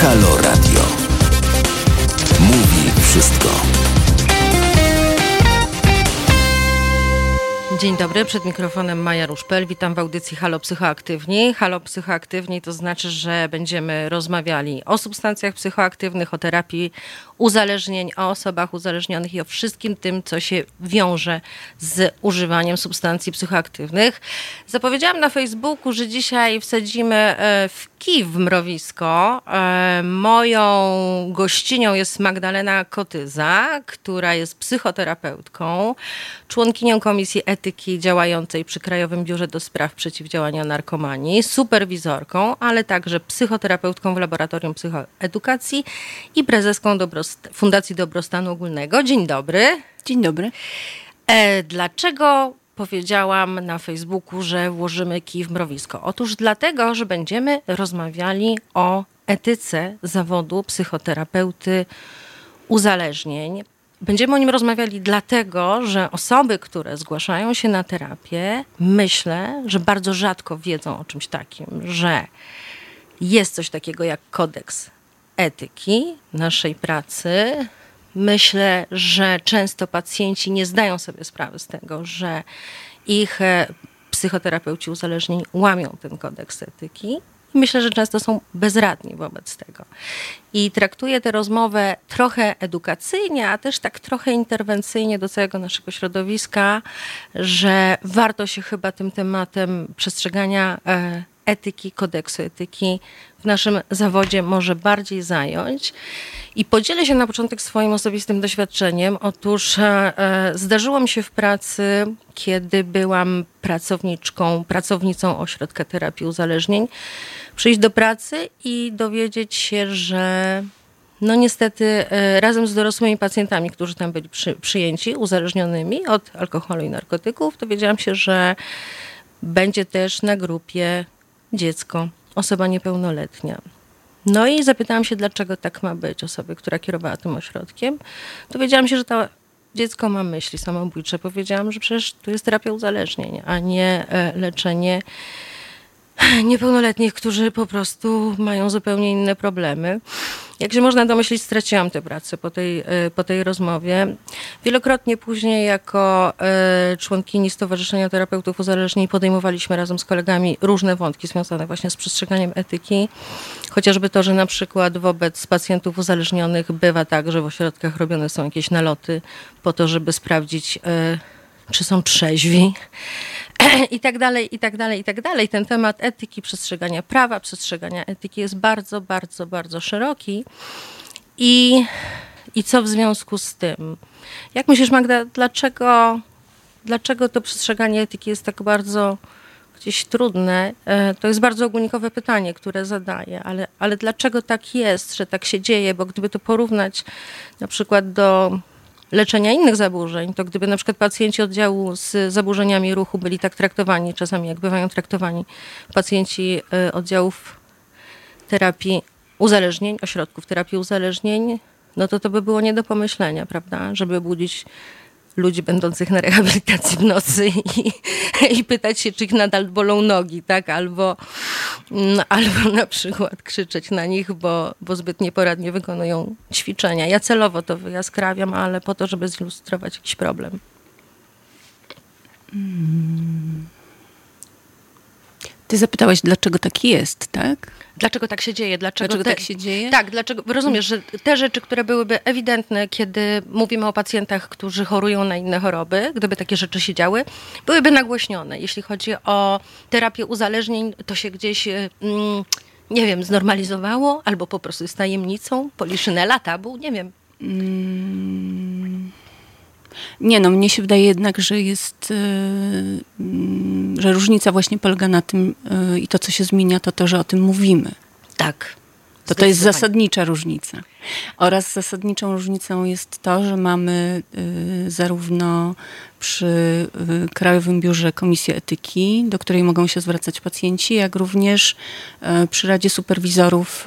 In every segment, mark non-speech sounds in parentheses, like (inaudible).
Halo Radio. Mówi wszystko. Dzień dobry, przed mikrofonem Maja Ruszpel. Witam w audycji Halo Psychoaktywni. Halo Psychoaktywni to znaczy, że będziemy rozmawiali o substancjach psychoaktywnych, o terapii uzależnień, o osobach uzależnionych i o wszystkim tym, co się wiąże z używaniem substancji psychoaktywnych. Zapowiedziałam na Facebooku, że dzisiaj wsadzimy e, w kij w mrowisko. E, moją gościnią jest Magdalena Kotyza, która jest psychoterapeutką, członkinią Komisji Etyki działającej przy Krajowym Biurze do Spraw Przeciwdziałania Narkomanii, superwizorką, ale także psychoterapeutką w Laboratorium Psychoedukacji i prezeską Dobrost Fundacji Dobrostanu Ogólnego. Dzień dobry. Dzień dobry. E, dlaczego powiedziałam na Facebooku, że włożymy kij w mrowisko? Otóż dlatego, że będziemy rozmawiali o etyce zawodu psychoterapeuty uzależnień. Będziemy o nim rozmawiali dlatego, że osoby, które zgłaszają się na terapię, myślę, że bardzo rzadko wiedzą o czymś takim, że jest coś takiego jak kodeks etyki naszej pracy. Myślę, że często pacjenci nie zdają sobie sprawy z tego, że ich e, psychoterapeuci uzależnień łamią ten kodeks etyki. Myślę, że często są bezradni wobec tego. I traktuję tę rozmowę trochę edukacyjnie, a też tak trochę interwencyjnie do całego naszego środowiska, że warto się chyba tym tematem przestrzegania e, etyki, kodeksu etyki w naszym zawodzie może bardziej zająć. I podzielę się na początek swoim osobistym doświadczeniem. Otóż e, e, zdarzyło mi się w pracy, kiedy byłam pracowniczką, pracownicą ośrodka terapii uzależnień, przyjść do pracy i dowiedzieć się, że no niestety e, razem z dorosłymi pacjentami, którzy tam byli przy, przyjęci, uzależnionymi od alkoholu i narkotyków, dowiedziałam się, że będzie też na grupie dziecko, osoba niepełnoletnia. No i zapytałam się, dlaczego tak ma być osoby, która kierowała tym ośrodkiem. Dowiedziałam się, że to dziecko ma myśli samobójcze. Powiedziałam, że przecież tu jest terapia uzależnień, a nie e, leczenie niepełnoletnich, którzy po prostu mają zupełnie inne problemy. Jak się można domyślić, straciłam tę pracę po tej, e, po tej rozmowie. Wielokrotnie później jako e, członkini Stowarzyszenia Terapeutów Uzależnień podejmowaliśmy razem z kolegami różne wątki związane właśnie z przestrzeganiem etyki. Chociażby to, że na przykład wobec pacjentów uzależnionych bywa tak, że w ośrodkach robione są jakieś naloty po to, żeby sprawdzić, e, czy są trzeźwi (clears throat) i tak dalej, i tak dalej, i tak dalej. Ten temat etyki, przestrzegania prawa, przestrzegania etyki jest bardzo, bardzo, bardzo szeroki. I, i co w związku z tym? Jak myślisz, Magda, dlaczego, dlaczego to przestrzeganie etyki jest tak bardzo gdzieś trudne? E, to jest bardzo ogólnikowe pytanie, które zadaję, ale, ale dlaczego tak jest, że tak się dzieje? Bo gdyby to porównać na przykład do leczenia innych zaburzeń, to gdyby na przykład pacjenci oddziału z zaburzeniami ruchu byli tak traktowani, czasami jak bywają traktowani pacjenci e, oddziałów terapii uzależnień, ośrodków terapii uzależnień, no to to by było nie do pomyślenia, prawda? Żeby budzić ludzi będących na rehabilitacji w nocy i, i pytać się, czy ich nadal bolą nogi, tak? Albo, mm, albo na przykład krzyczeć na nich, bo, bo zbyt nieporadnie wykonują ćwiczenia. Ja celowo to wyjaskrawiam, ale po to, żeby zilustrować jakiś problem. Hmm. Ty zapytałaś, dlaczego tak jest, tak? Dlaczego tak się dzieje? Dlaczego, dlaczego te, tak się dzieje? Tak, dlaczego, rozumiesz, że te rzeczy, które byłyby ewidentne, kiedy mówimy o pacjentach, którzy chorują na inne choroby, gdyby takie rzeczy się działy, byłyby nagłośnione. Jeśli chodzi o terapię uzależnień, to się gdzieś... Mm, nie wiem, znormalizowało, albo po prostu jest tajemnicą, poliszynela, tabu, nie wiem. Mm. Nie, no mnie się wydaje jednak, że jest, yy, że różnica właśnie polega na tym yy, i to, co się zmienia, to to, że o tym mówimy. Tak. To to jest zasadnicza różnica. Oraz zasadniczą różnicą jest to, że mamy y, zarówno przy y, Krajowym Biurze Komisję Etyki, do której mogą się zwracać pacjenci, jak również y, przy Radzie Superwizorów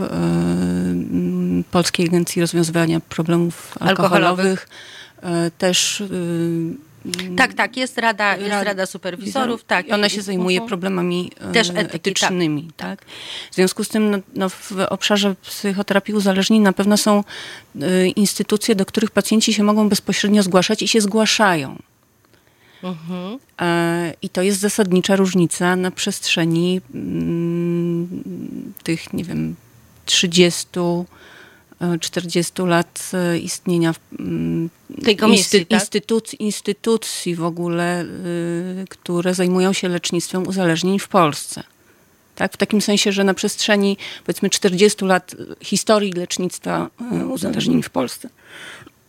Polskiej Agencji Rozwiązywania Problemów Alkoholowych, Alkoholowych. Też Tak, tak, jest rada, jest rada superwizorów, tak. I ona się zajmuje problemami Też etyki, etycznymi, tak. tak. W związku z tym no, no, w obszarze psychoterapii uzależnień na pewno są y, instytucje, do których pacjenci się mogą bezpośrednio zgłaszać i się zgłaszają. Mhm. E, I to jest zasadnicza różnica na przestrzeni mm, tych, nie wiem, 30, 40 e, lat e, istnienia mm, tej komisji, insty, tak? instytuc, instytucji w ogóle, które zajmują się lecznictwem uzależnień w Polsce. Tak? W takim sensie, że na przestrzeni powiedzmy 40 lat historii lecznictwa uzależnień w Polsce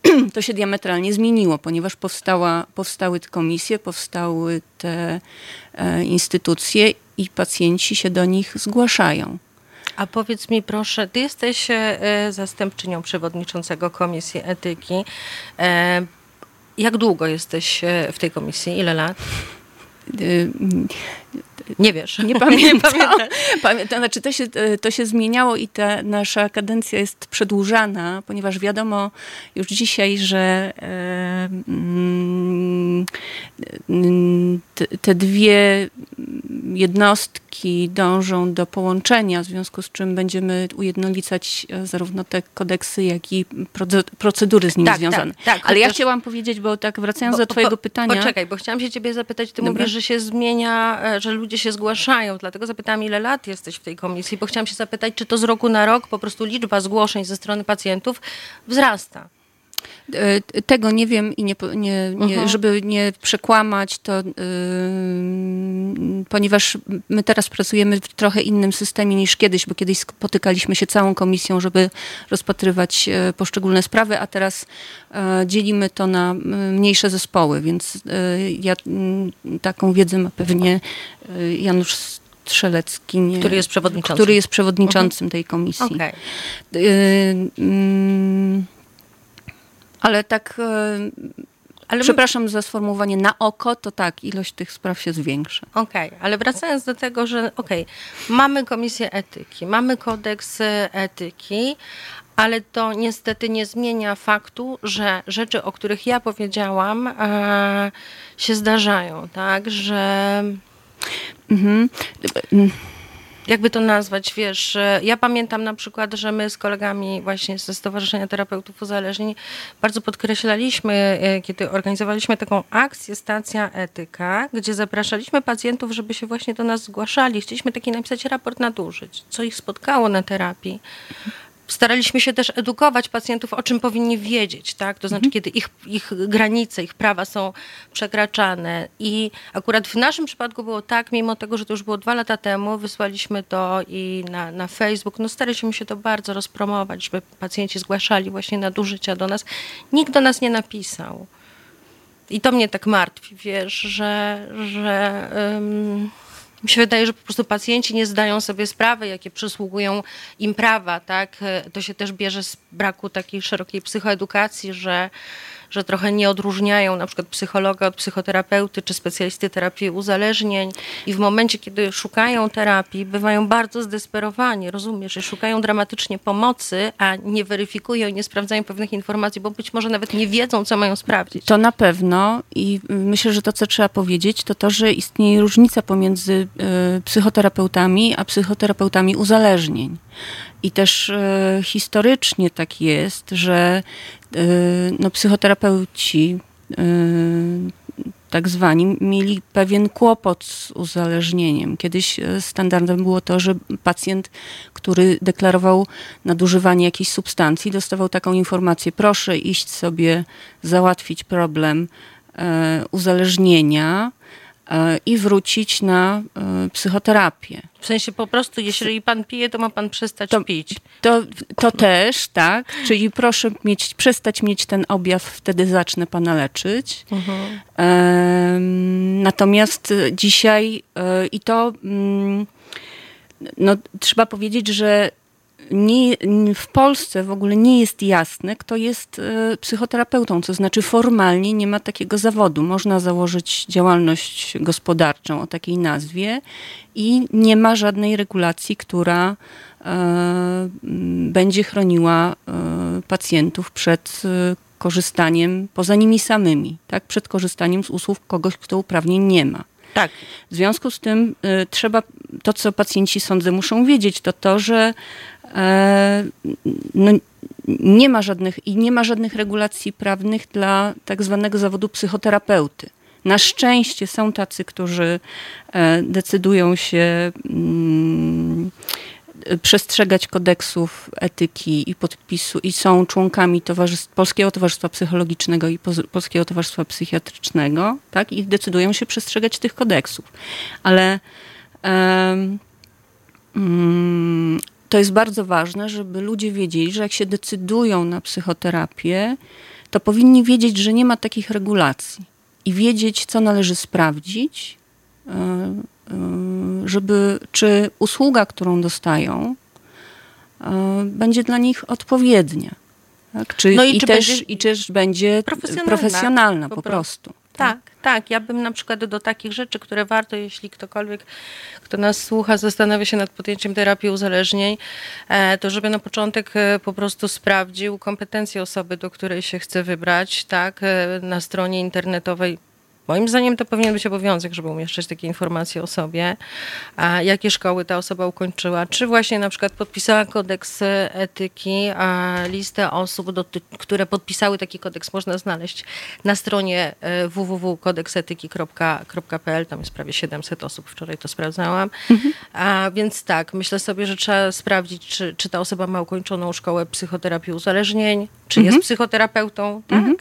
(clears throat) to się diametralnie zmieniło, ponieważ powstała, powstały te komisje, powstały te e, instytucje i pacjenci się do nich zgłaszają. A powiedz mi proszę, ty jesteś e, zastępczynią przewodniczącego Komisji Etyki. E, jak długo jesteś e, w tej komisji? Ile lat? Y, nie wiesz. Nie (laughs) pamiętam. pamiętam. Znaczy to, się, to się zmieniało i ta nasza kadencja jest przedłużana, ponieważ wiadomo już dzisiaj, że te, te dwie jednostki dążą do połączenia, w związku z czym będziemy ujednolicać e, zarówno te kodeksy, jak i procedury z nimi tak, związane. Tak, tak, Ale ja chciałam powiedzieć, bo tak wracając bo, do twojego po, pytania. Poczekaj, bo chciałam się ciebie zapytać, ty Dobra. mówisz, że się zmienia, e, że ludzie się zgłaszają, dlatego zapytałam, ile lat jesteś w tej komisji, bo chciałam się zapytać, czy to z roku na rok po prostu liczba zgłoszeń ze strony pacjentów wzrasta? E, tego nie wiem i nie, nie, nie mhm. żeby nie przekłamać, to yy, ponieważ my teraz pracujemy w trochę innym systemie niż kiedyś, bo kiedyś spotykaliśmy się całą komisją, żeby rozpatrywać e, poszczególne sprawy, a teraz yy, dzielimy to na mniejsze zespoły, więc yy, ja taką wiedzę ma pewnie Janusz Strzelecki, nie, który jest przewodniczącym, który jest przewodniczącym mhm. tej komisji. Okay. Ale tak, e, ale przepraszam za sformułowanie na oko, to tak, ilość tych spraw się zwiększa. Okej, okay, ale wracając do tego, że okej, okay, mamy komisję etyki, mamy kodeks etyki, ale to niestety nie zmienia faktu, że rzeczy, o których ja powiedziałam, e, się zdarzają, tak, że... Mhm jakby to nazwać, wiesz, ja pamiętam na przykład, że my z kolegami właśnie ze Stowarzyszenia Terapeutów Uzależnień bardzo podkreślaliśmy, e, kiedy organizowaliśmy taką akcję Stacja Etyka, gdzie zapraszaliśmy pacjentów, żeby się właśnie do nas zgłaszali. Chcieliśmy taki napisać raport nadużyć, co ich spotkało na terapii staraliśmy się też edukować pacjentów, o czym powinni wiedzieć, tak? To znaczy, mhm. kiedy ich, ich granice, ich prawa są przekraczane. I akurat w naszym przypadku było tak, mimo tego, że to już było dwa lata temu, wysłaliśmy to i na, na Facebook. No staraliśmy się to bardzo rozpromować, żeby pacjenci zgłaszali właśnie nadużycia do nas. Nikt do nas nie napisał. I to mnie tak martwi, wiesz, że, że mi się wydaje, że po prostu pacjenci nie zdają sobie sprawy, jakie przysługują im prawa, tak? To się też bierze z braku takiej szerokiej psychoedukacji, że że trochę nie odróżniają na przykład psychologa od psychoterapeuty czy specjalisty terapii uzależnień i w momencie, kiedy szukają terapii, bywają bardzo zdesperowani, rozumiesz, że szukają dramatycznie pomocy, a nie weryfikują nie sprawdzają pewnych informacji, bo być może nawet nie wiedzą, co mają sprawdzić. To na pewno i myślę, że to, co trzeba powiedzieć, to to, że istnieje różnica pomiędzy y, psychoterapeutami a psychoterapeutami uzależnień. I też e, historycznie tak jest, że e, no, psychoterapeuci e, tak zwani, mieli pewien kłopot z uzależnieniem. Kiedyś standardem było to, że pacjent, który deklarował nadużywanie jakiejś substancji, dostawał taką informację: proszę iść sobie załatwić problem uzależnienia i wrócić na psychoterapię. W sensie po prostu, jeśli pan pije, to ma pan przestać to, pić. To, to też, tak. Czyli proszę mieć, przestać mieć ten objaw, wtedy zacznę pana leczyć. Mhm. natomiast dzisiaj e, i to mm, no, trzeba powiedzieć, że nie, w Polsce w ogóle nie jest jasne, kto jest e, psychoterapeutą, to znaczy formalnie nie ma takiego zawodu. Można założyć działalność gospodarczą o takiej nazwie i nie ma żadnej regulacji, która e, będzie chroniła e, pacjentów przed korzystaniem poza nimi samymi, tak? przed korzystaniem z usług kogoś, kto uprawnień nie ma. Tak. W związku z tym y, trzeba, to co pacjenci sądzę muszą wiedzieć, to to, że e, no, nie ma żadnych i nie ma żadnych regulacji prawnych dla tak zwanego zawodu psychoterapeuty. Na szczęście są tacy, którzy e, decydują się mm, przestrzegać kodeksów etyki i podpisu i są członkami towarzystw, Polskiego Towarzystwa Psychologicznego i Polskiego Towarzystwa Psychiatrycznego, tak? I decydują się przestrzegać tych kodeksów. Ale um, to jest bardzo ważne, żeby ludzie wiedzieli, że jak się decydują na psychoterapię, to powinni wiedzieć, że nie ma takich regulacji i wiedzieć, co należy sprawdzić, e, żeby czy usługa, którą dostają, e, będzie dla nich odpowiednia. Tak? Czy, no i, i czy też, będzie i też będzie profesjonalna, profesjonalna po, po prostu. prostu. Tak, tak. Ja bym na przykład do takich rzeczy, które warto, jeśli ktokolwiek, kto nas słucha, zastanawia się nad podjęciem terapii uzależnień, e, to żeby na początek e, po prostu sprawdził kompetencje osoby, do której się chce wybrać, tak, e, na stronie internetowej Moim zdaniem to powinien być obowiązek, żeby umieszczać takie informacje o sobie, a jakie szkoły ta osoba ukończyła, czy właśnie na przykład podpisała kodeks etyki, a listę osób, które podpisały taki kodeks można znaleźć na stronie e, www.kodeksetyki.pl, tam jest prawie 700 osób, wczoraj to sprawdzałam, mhm. a więc tak, myślę sobie, że trzeba sprawdzić, czy, czy ta osoba ma ukończoną szkołę psychoterapii uzależnień, czy mhm. jest psychoterapeutą, tak? Mhm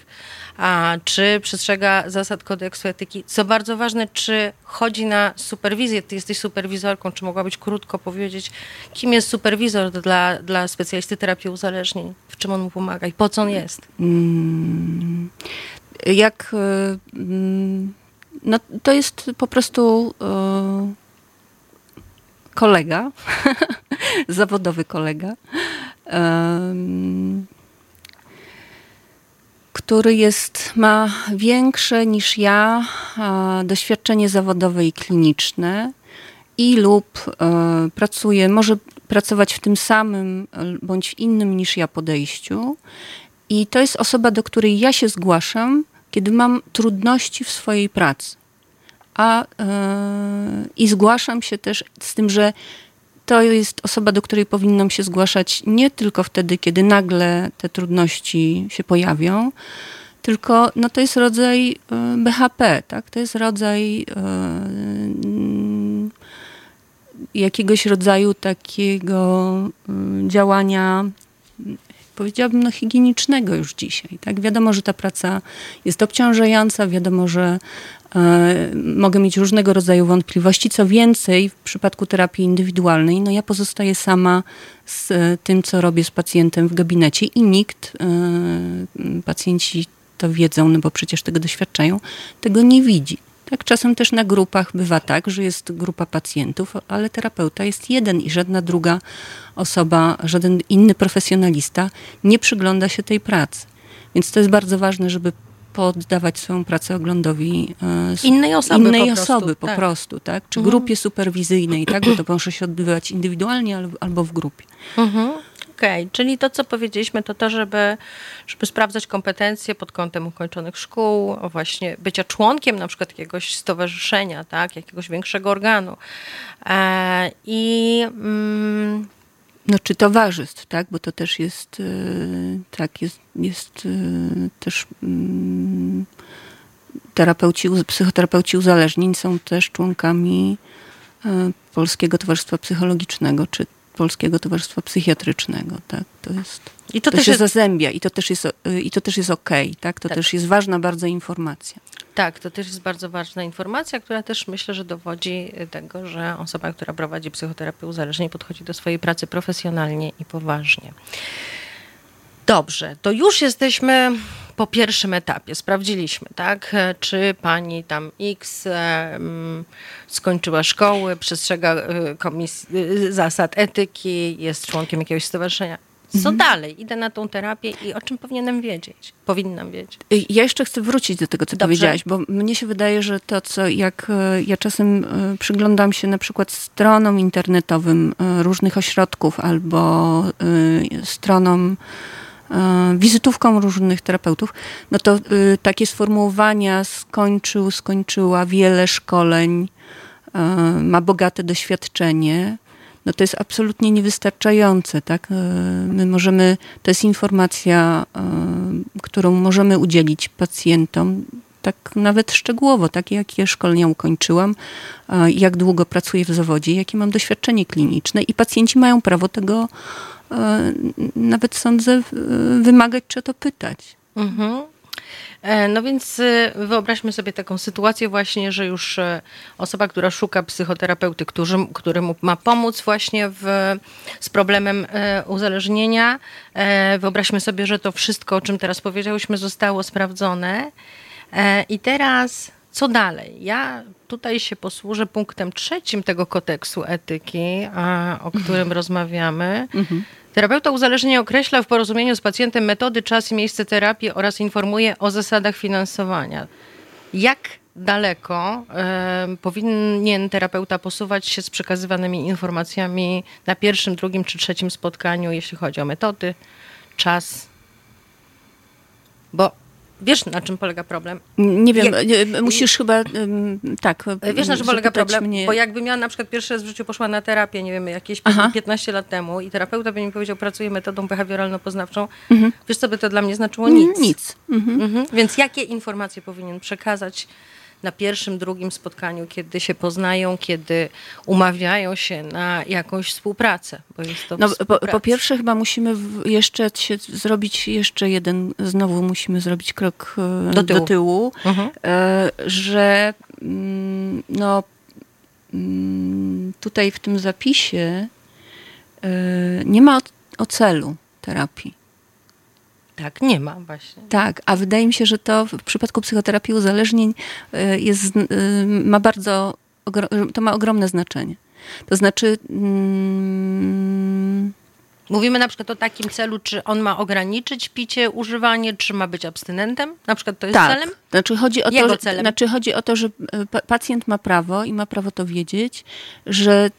a czy przestrzega zasad kodeksu etyki. Co bardzo ważne, czy chodzi na superwizję, ty jesteś superwizorką, czy mogłabyś krótko powiedzieć, kim jest superwizor dla, dla specjalisty terapii uzależnień, w czym on mu pomaga i po co on jest? Mm, jak, e, mm, no to jest po prostu e, kolega, (laughs) zawodowy kolega, który jest, ma większe niż ja doświadczenie zawodowe i kliniczne i lub e, pracuje, może pracować w tym samym bądź w innym niż ja podejściu. I to jest osoba, do której ja się zgłaszam, kiedy mam trudności w swojej pracy. A, yy, I zgłaszam się też z tym, że to jest osoba, do której powinnam się zgłaszać nie tylko wtedy, kiedy nagle te trudności się pojawią, tylko no, to jest rodzaj e, BHP, tak? to jest rodzaj e, jakiegoś rodzaju takiego e, działania powiedziałabym, no, higienicznego już dzisiaj. Tak? Wiadomo, że ta praca jest obciążająca, wiadomo, że mogę mieć różnego rodzaju wątpliwości. Co więcej, w przypadku terapii indywidualnej, no ja pozostaję sama z e, tym, co robię z pacjentem w gabinecie i nikt, e, pacjenci to wiedzą, no bo przecież tego doświadczają, tego nie widzi. Tak, czasem też na grupach bywa tak, że jest grupa pacjentów, ale terapeuta jest jeden i żadna druga osoba, żaden inny profesjonalista nie przygląda się tej pracy. Więc to jest bardzo ważne, żeby poddawać swoją pracę oglądowi e, innej osoby, innej po, osoby prostu, po tak. prostu, tak? Czy mhm. grupie superwizyjnej, tak? Bo to może się odbywać indywidualnie albo w grupie. Mhm. Okej, okay. czyli to, co powiedzieliśmy, to to, żeby, żeby sprawdzać kompetencje pod kątem ukończonych szkół, właśnie bycia członkiem na przykład jakiegoś stowarzyszenia, tak, jakiegoś większego organu. E, I mm, no, czy towarzystw, tak? Bo to też jest, e, tak, jest, jest e, też mm, terapeuci, psychoterapeuci uzależnień są też członkami Polskiego Towarzystwa Psychologicznego, czy Polskiego Towarzystwa Psychiatrycznego, tak? To jest. I to, to też się jest... zazębia i to też jest, i to też jest okej, okay, tak? To tak. też jest ważna bardzo informacja. Tak, to też jest bardzo ważna informacja, która też myślę, że dowodzi tego, że osoba, która prowadzi psychoterapię uzależnień, podchodzi do swojej pracy profesjonalnie i poważnie. Dobrze, to już jesteśmy po pierwszym etapie. Sprawdziliśmy, tak, czy pani tam X um, skończyła szkoły, przestrzega e, e, zasad etyki, jest członkiem jakiegoś stowarzyszenia. Co mhm. dalej? Idę na tą terapię i o czym powinienem wiedzieć? Powinnam wiedzieć. Ja jeszcze chcę wrócić do tego, co Dobrze. powiedziałaś, bo mnie się wydaje, że to, co jak e, ja czasem przyglądam się na przykład stronom internetowym różnych ośrodków albo stronom wizytówką różnych terapeutów, no to takie sformułowania skończył, skończyła wiele szkoleń, ma bogate doświadczenie, no to jest absolutnie niewystarczające, tak? My możemy, to jest informacja, którą możemy udzielić pacjentom, tak nawet szczegółowo, tak jakie szkolenia ukończyłam, jak długo pracuję w zawodzie, jakie mam doświadczenie kliniczne i pacjenci mają prawo tego nawet sądzę wymagać czy to pytać. Mhm. E, no więc e, wyobraźmy sobie taką sytuację właśnie, że już e, osoba, która szuka psychoterapeuty, który, który ma pomóc właśnie w, z problemem uzależnienia, wyobraźmy sobie, że to wszystko, o czym teraz powiedziałyśmy, zostało sprawdzone. I teraz co dalej? Ja tutaj się posłużę punktem trzecim tego kodeksu etyki, o którym mhm. rozmawiamy. Terapeuta uzależnienia określa w porozumieniu z pacjentem metody, czas i miejsce terapii oraz informuje o zasadach finansowania. Jak daleko powinien terapeuta posuwać się z przekazywanymi informacjami na pierwszym, drugim czy trzecim spotkaniu, jeśli chodzi o metody, czas? Bo Wiesz, na czym polega problem? Nie wiem, Jak... musisz chyba, tak. Wiesz, na czym polega problem? Mnie... Bo jakbym ja na przykład pierwszy raz w życiu poszła na terapię, nie wiem, jakieś Aha. 15 lat temu i terapeuta by mi powiedział, pracuję metodą behawioralno-poznawczą, mhm. wiesz, co by to dla mnie znaczyło? Nic. Nic. Mhm. Mhm. Więc jakie informacje powinien przekazać na pierwszym, drugim spotkaniu, kiedy się poznają, kiedy umawiają się na jakąś współpracę? Bo jest to no, po, po, pierwsze chyba musimy jeszcze się zrobić jeszcze jeden, znowu musimy zrobić krok e, do tyłu, do tyłu mhm. E, że mm, no, mm, tutaj w tym zapisie e, nie ma o, o celu terapii. Tak, nie ma właśnie. Tak, a wydaje mi się, że to w przypadku psychoterapii uzależnień y, jest, y, ma bardzo, to ma ogromne znaczenie. To znaczy... Mm, Mówimy na przykład o takim celu, czy on ma ograniczyć picie, używanie, czy ma być abstynentem? Na przykład to jest tak. celem? Znaczy chodzi, o to, że, celem. znaczy chodzi o to, że e, pacjent ma prawo i ma prawo to wiedzieć, że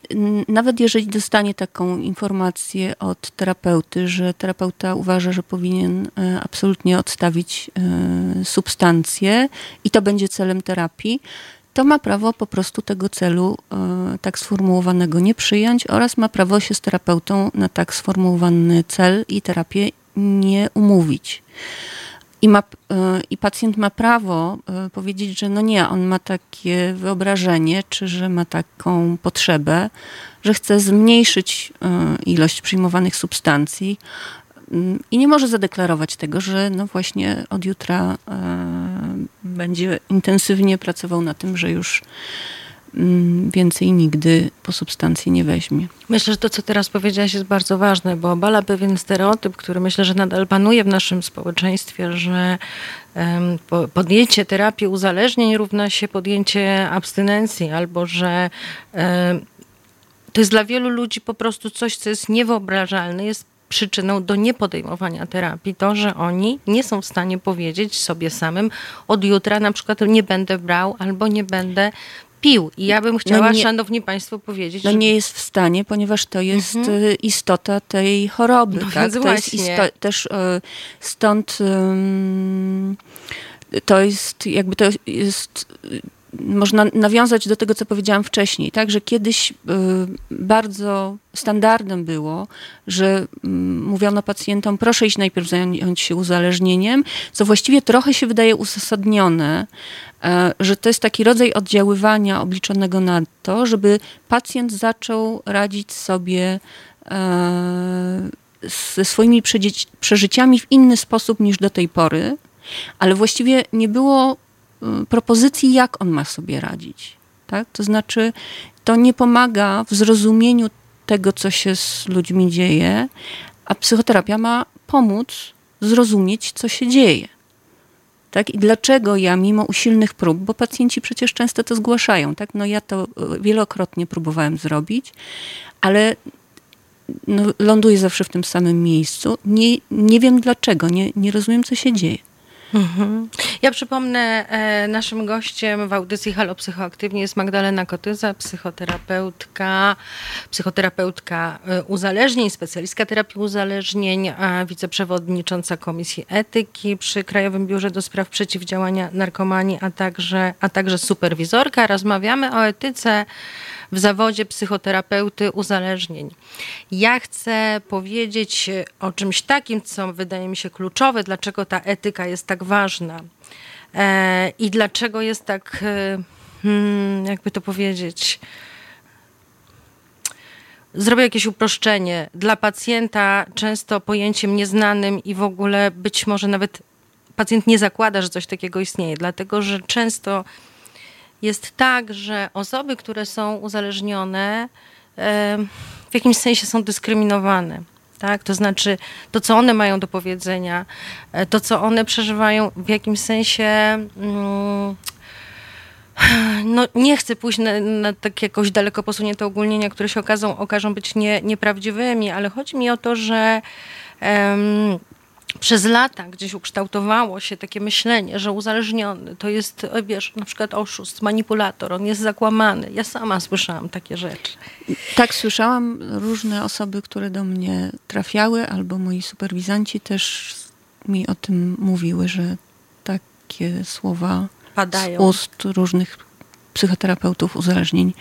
nawet jeżeli dostanie taką informację od terapeuty, że terapeuta uważa, że powinien e, absolutnie odstawić e, substancje i to będzie celem terapii, to ma prawo po prostu tego celu e, tak sformułowanego nie przyjąć oraz ma prawo się z terapeutą na tak sformułowany cel i terapię nie umówić. I, ma, e, I pacjent ma prawo e, powiedzieć, że no nie, on ma takie wyobrażenie, czy że ma taką potrzebę, że chce zmniejszyć ilość przyjmowanych substancji, i nie może zadeklarować tego, że no właśnie od jutra e, będzie intensywnie pracował na tym, że już mm, więcej nigdy po substancji nie weźmie. Myślę, że to, co teraz powiedziałaś, jest bardzo ważne, bo obala pewien stereotyp, który myślę, że nadal panuje w naszym społeczeństwie, że podjęcie terapii uzależnień równa się podjęcie abstynencji, albo że to jest dla wielu ludzi po prostu coś, co jest niewyobrażalne, jest przyczyną do niepodejmowania terapii to, że oni nie są w stanie powiedzieć sobie samym od jutra na przykład nie będę brał albo nie będę pił. I ja bym no chciała, no nie, szanowni państwo, powiedzieć, No że... nie jest w stanie, ponieważ to jest mhm. Y, istota tej choroby. No tak? To jest isto- też y, stąd to jest jakby to jest można nawiązać do tego, co powiedziałam wcześniej, tak, że kiedyś y, bardzo standardem było, że mm, mówiono pacjentom, proszę iść najpierw zająć się uzależnieniem, co właściwie trochę się wydaje uzasadnione, e, że to jest taki rodzaj oddziaływania obliczonego na to, żeby pacjent zaczął radzić sobie e, ze swoimi przeżyciami w inny sposób niż do tej pory, ale właściwie nie było propozycji, jak on ma sobie radzić. Tak? To znaczy, to nie pomaga w zrozumieniu tego, co się z ludźmi dzieje, a psychoterapia ma pomóc zrozumieć, co się dzieje. Tak? I dlaczego ja, mimo usilnych prób, bo pacjenci przecież często to zgłaszają, tak? no ja to y, wielokrotnie próbowałem zrobić, ale no, ląduję zawsze w tym samym miejscu. Nie, nie wiem dlaczego, nie, nie rozumiem, co się dzieje. Mhm. Ja przypomnę, e, naszym gościem w audycji Halo Psychoaktywnie jest Magdalena Kotyza, psychoterapeutka, psychoterapeutka e, uzależnień, specjalistka terapii uzależnień, wiceprzewodnicząca Komisji Etyki przy Krajowym Biurze do Spraw Przeciwdziałania Narkomanii, a także, a także superwizorka. Rozmawiamy o etyce w zawodzie psychoterapeuty uzależnień. Ja chcę powiedzieć o czymś takim, co wydaje mi się kluczowe, dlaczego ta etyka jest tak ważna e, i dlaczego jest tak, e, hmm, jakby to powiedzieć, zrobię jakieś uproszczenie. Dla pacjenta często pojęciem nieznanym i w ogóle być może nawet pacjent nie zakłada, że coś takiego istnieje, dlatego że często jest tak, że osoby, które są uzależnione, w jakimś sensie są dyskryminowane. Tak? To znaczy, to, co one mają do powiedzenia, e, to, co one przeżywają, w jakimś sensie. Mm, no, nie chcę pójść na, na tak jakoś daleko posunięte ogólnienia, które się okazą, okażą być nie, nieprawdziwymi, ale chodzi mi o to, że. Um, przez lata gdzieś ukształtowało się takie myślenie, że uzależniony to jest, wiesz, na przykład oszust, manipulator, on jest zakłamany. Ja sama słyszałam takie rzeczy. Tak, słyszałam różne osoby, które do mnie trafiały, albo moi superwizanci też mi o tym mówiły, że takie słowa padają. z ust różnych psychoterapeutów uzależnień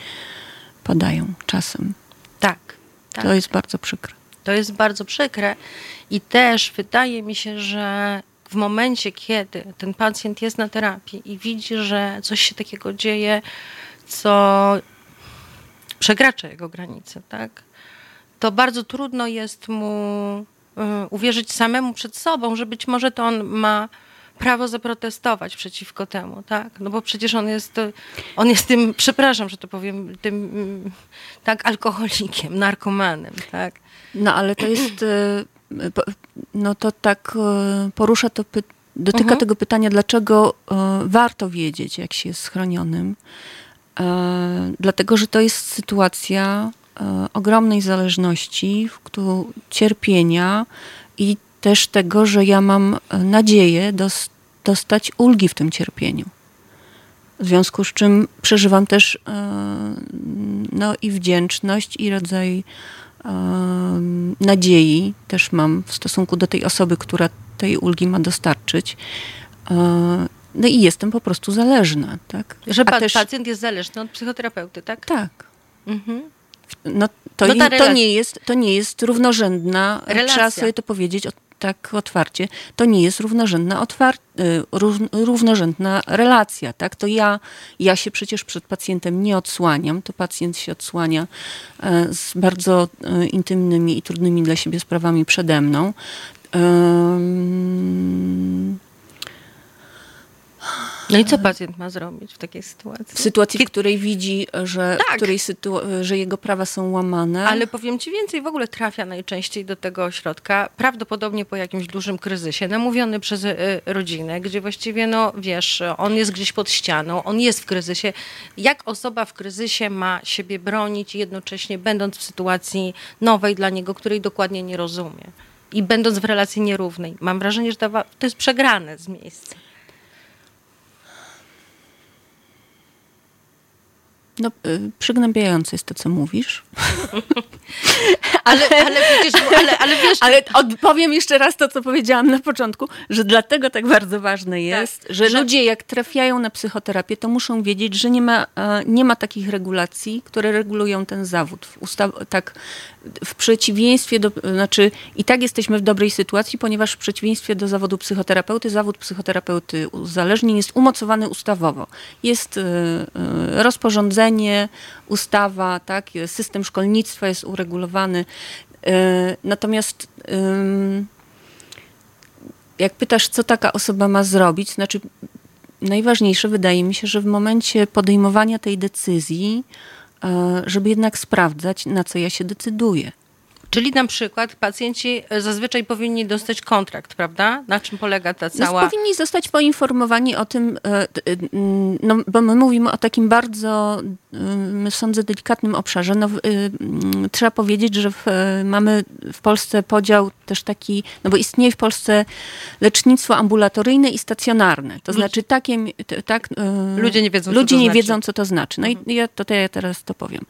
padają czasem. Tak. tak. To jest bardzo przykre. To jest bardzo przykre i też wydaje mi się, że w momencie, kiedy ten pacjent jest na terapii i widzi, że coś się takiego dzieje, co przekracza jego granice, tak? to bardzo trudno jest mu y, uwierzyć samemu przed sobą, że być może to on ma prawo zaprotestować przeciwko temu, tak? No bo przecież on jest, on jest tym, przepraszam, że to powiem, tym tak alkoholikiem, narkomanem, tak? No ale to jest, e, no to tak e, porusza to, dotyka mhm. tego pytania, dlaczego e, warto wiedzieć, jak się jest schronionym. Dlatego, że to jest sytuacja ogromnej zależności, cierpienia i też tego, że ja mam nadzieję dostać ulgi w tym cierpieniu. W związku z czym przeżywam też no, i wdzięczność, i rodzaj nadziei też mam w stosunku do tej osoby, która tej ulgi ma dostarczyć. E, no i jestem po prostu zależna, tak? Że pa też... pacjent jest zależny od psychoterapeuty, tak? Tak. Mhm. No, to, no to, nie jest, to nie jest równorzędna, Relacja. trzeba sobie to powiedzieć tak otwarcie, to nie jest równorzędna, otwar- y, równorzędna relacja. Tak? To ja, ja się przecież przed pacjentem nie odsłaniam, to pacjent się odsłania e, z bardzo e, intymnymi i trudnymi dla siebie sprawami przede mną. No i co pacjent ma zrobić w takiej sytuacji? W sytuacji, w której widzi, że, tak. której że jego prawa są łamane. Ale powiem ci więcej, w ogóle trafia najczęściej do tego ośrodka, prawdopodobnie po jakimś dużym kryzysie, namówiony przez y, rodzinę, gdzie właściwie, no wiesz, on jest gdzieś pod ścianą, on jest w kryzysie. Jak osoba w kryzysie ma siebie bronić, jednocześnie będąc w sytuacji nowej dla niego, której dokładnie nie rozumie? I będąc w relacji nierównej. Mam wrażenie, że to jest przegrane z miejsca. No, y, przygnębiające jest to, co mówisz. (laughs) ale, ale, przecież, ale, ale wiesz... Ale odpowiem jeszcze raz to, co powiedziałam na początku, że dlatego tak bardzo ważne jest, tak, że, że, ludzie jak trafiają na psychoterapię, to muszą wiedzieć, że nie ma, e, nie ma takich regulacji, które regulują ten zawód. W tak w przeciwieństwie do, znaczy i tak jesteśmy w dobrej sytuacji, ponieważ w przeciwieństwie do zawodu psychoterapeuty, zawód psychoterapeuty uzależnień jest umocowany ustawowo. Jest y, y, rozporządzenie, ustawa, tak, system szkolnictwa jest uregulowany. Y, natomiast jak pytasz, co taka osoba ma zrobić, znaczy najważniejsze wydaje mi się, że w momencie podejmowania tej decyzji, E, żeby jednak sprawdzać, na co ja się decyduję. Czyli na przykład pacjenci zazwyczaj powinni dostać kontrakt, prawda? Na czym polega ta cała... No, powinni zostać poinformowani o tym, e, e, no, bo my mówimy o takim bardzo, sądzę, delikatnym obszarze. No, trzeba powiedzieć, że w, mamy w Polsce podział też taki, no bo istnieje w Polsce lecznictwo ambulatoryjne i stacjonarne. To znaczy takie, tak... Ludzie nie wiedzą, ludzie co to nie znaczy. wiedzą, co to znaczy. No mhm. i ja, to, to ja teraz to powiem.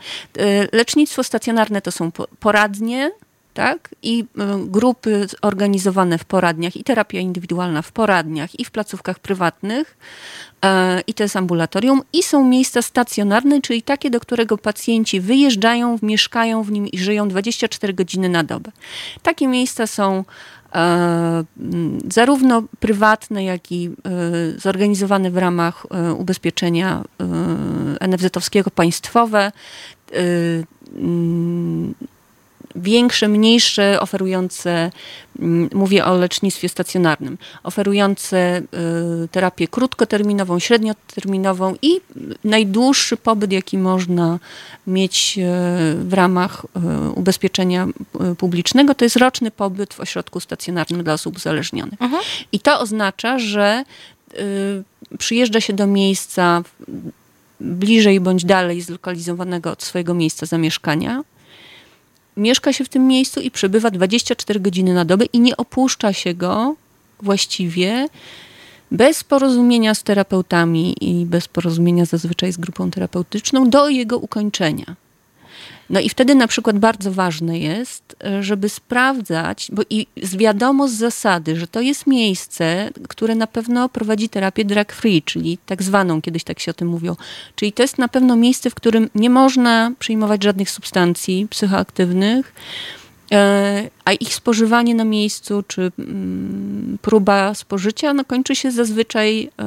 Lecznictwo stacjonarne to są poradnie, tak? I y, grupy organizowane w poradniach, i terapia indywidualna w poradniach, i w placówkach prywatnych, e, i to jest ambulatorium, i są miejsca stacjonarne, czyli takie, do którego pacjenci wyjeżdżają, mieszkają w nim i żyją 24 godziny na dobę. Takie miejsca są e, zarówno prywatne, jak i e, zorganizowane w ramach ubezpieczenia NFZ-owskiego państwowe większe, mniejsze, oferujące, mm, mówię o lecznictwie stacjonarnym, oferujące y, terapię krótkoterminową, średnioterminową i najdłuższy pobyt, jaki można mieć y, w ramach y, ubezpieczenia publicznego, to jest roczny pobyt w ośrodku stacjonarnym dla osób uzależnionych. Mhm. I to oznacza, że przyjeżdża się do miejsca bliżej bądź dalej zlokalizowanego od swojego miejsca zamieszkania, mieszka się w tym miejscu i przebywa 24 godziny na dobę i nie opuszcza się go właściwie bez porozumienia z terapeutami i bez porozumienia zazwyczaj z grupą terapeutyczną do jego ukończenia. No i wtedy na przykład bardzo ważne jest, żeby sprawdzać, bo i wiadomo z zasady, że to jest miejsce, które na pewno prowadzi terapię drug free, czyli tak zwaną, kiedyś tak się o tym mówiło. Czyli to jest na pewno miejsce, w którym nie można przyjmować żadnych substancji psychoaktywnych, e, a ich spożywanie na miejscu, czy mm, próba spożycia, no kończy się zazwyczaj e,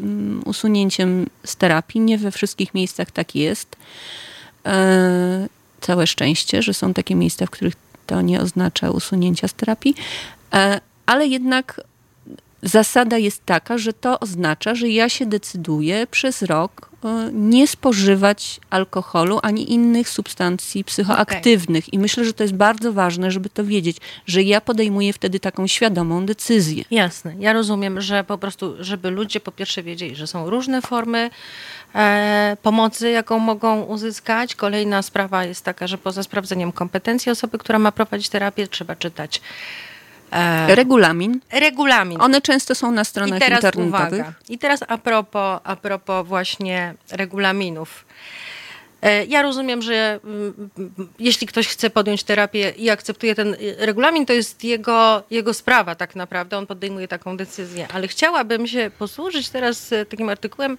mm, usunięciem z terapii. Nie we wszystkich miejscach tak jest. E, całe szczęście, że są takie miejsca, w których to nie oznacza usunięcia z terapii, e, ale jednak zasada jest taka, że to oznacza, że ja się decyduję przez rok e, nie spożywać alkoholu ani innych substancji psychoaktywnych. Okay. I myślę, że to jest bardzo ważne, żeby to wiedzieć, że ja podejmuję wtedy taką świadomą decyzję. Jasne. Ja rozumiem, że po prostu, żeby ludzie po pierwsze wiedzieli, że są różne formy e, pomocy, jaką mogą uzyskać. Kolejna sprawa jest taka, że poza sprawdzeniem kompetencji osoby, która ma prowadzić terapię, trzeba czytać E, regulamin. Regulamin. One często są na stronach I teraz internetowych. Uwaga. I teraz a propos, a propos właśnie regulaminów. E, ja rozumiem, że mm, jeśli ktoś chce podjąć terapię i akceptuje ten regulamin, to jest jego, jego sprawa tak naprawdę. On podejmuje taką decyzję. Ale chciałabym się posłużyć teraz e, takim artykułem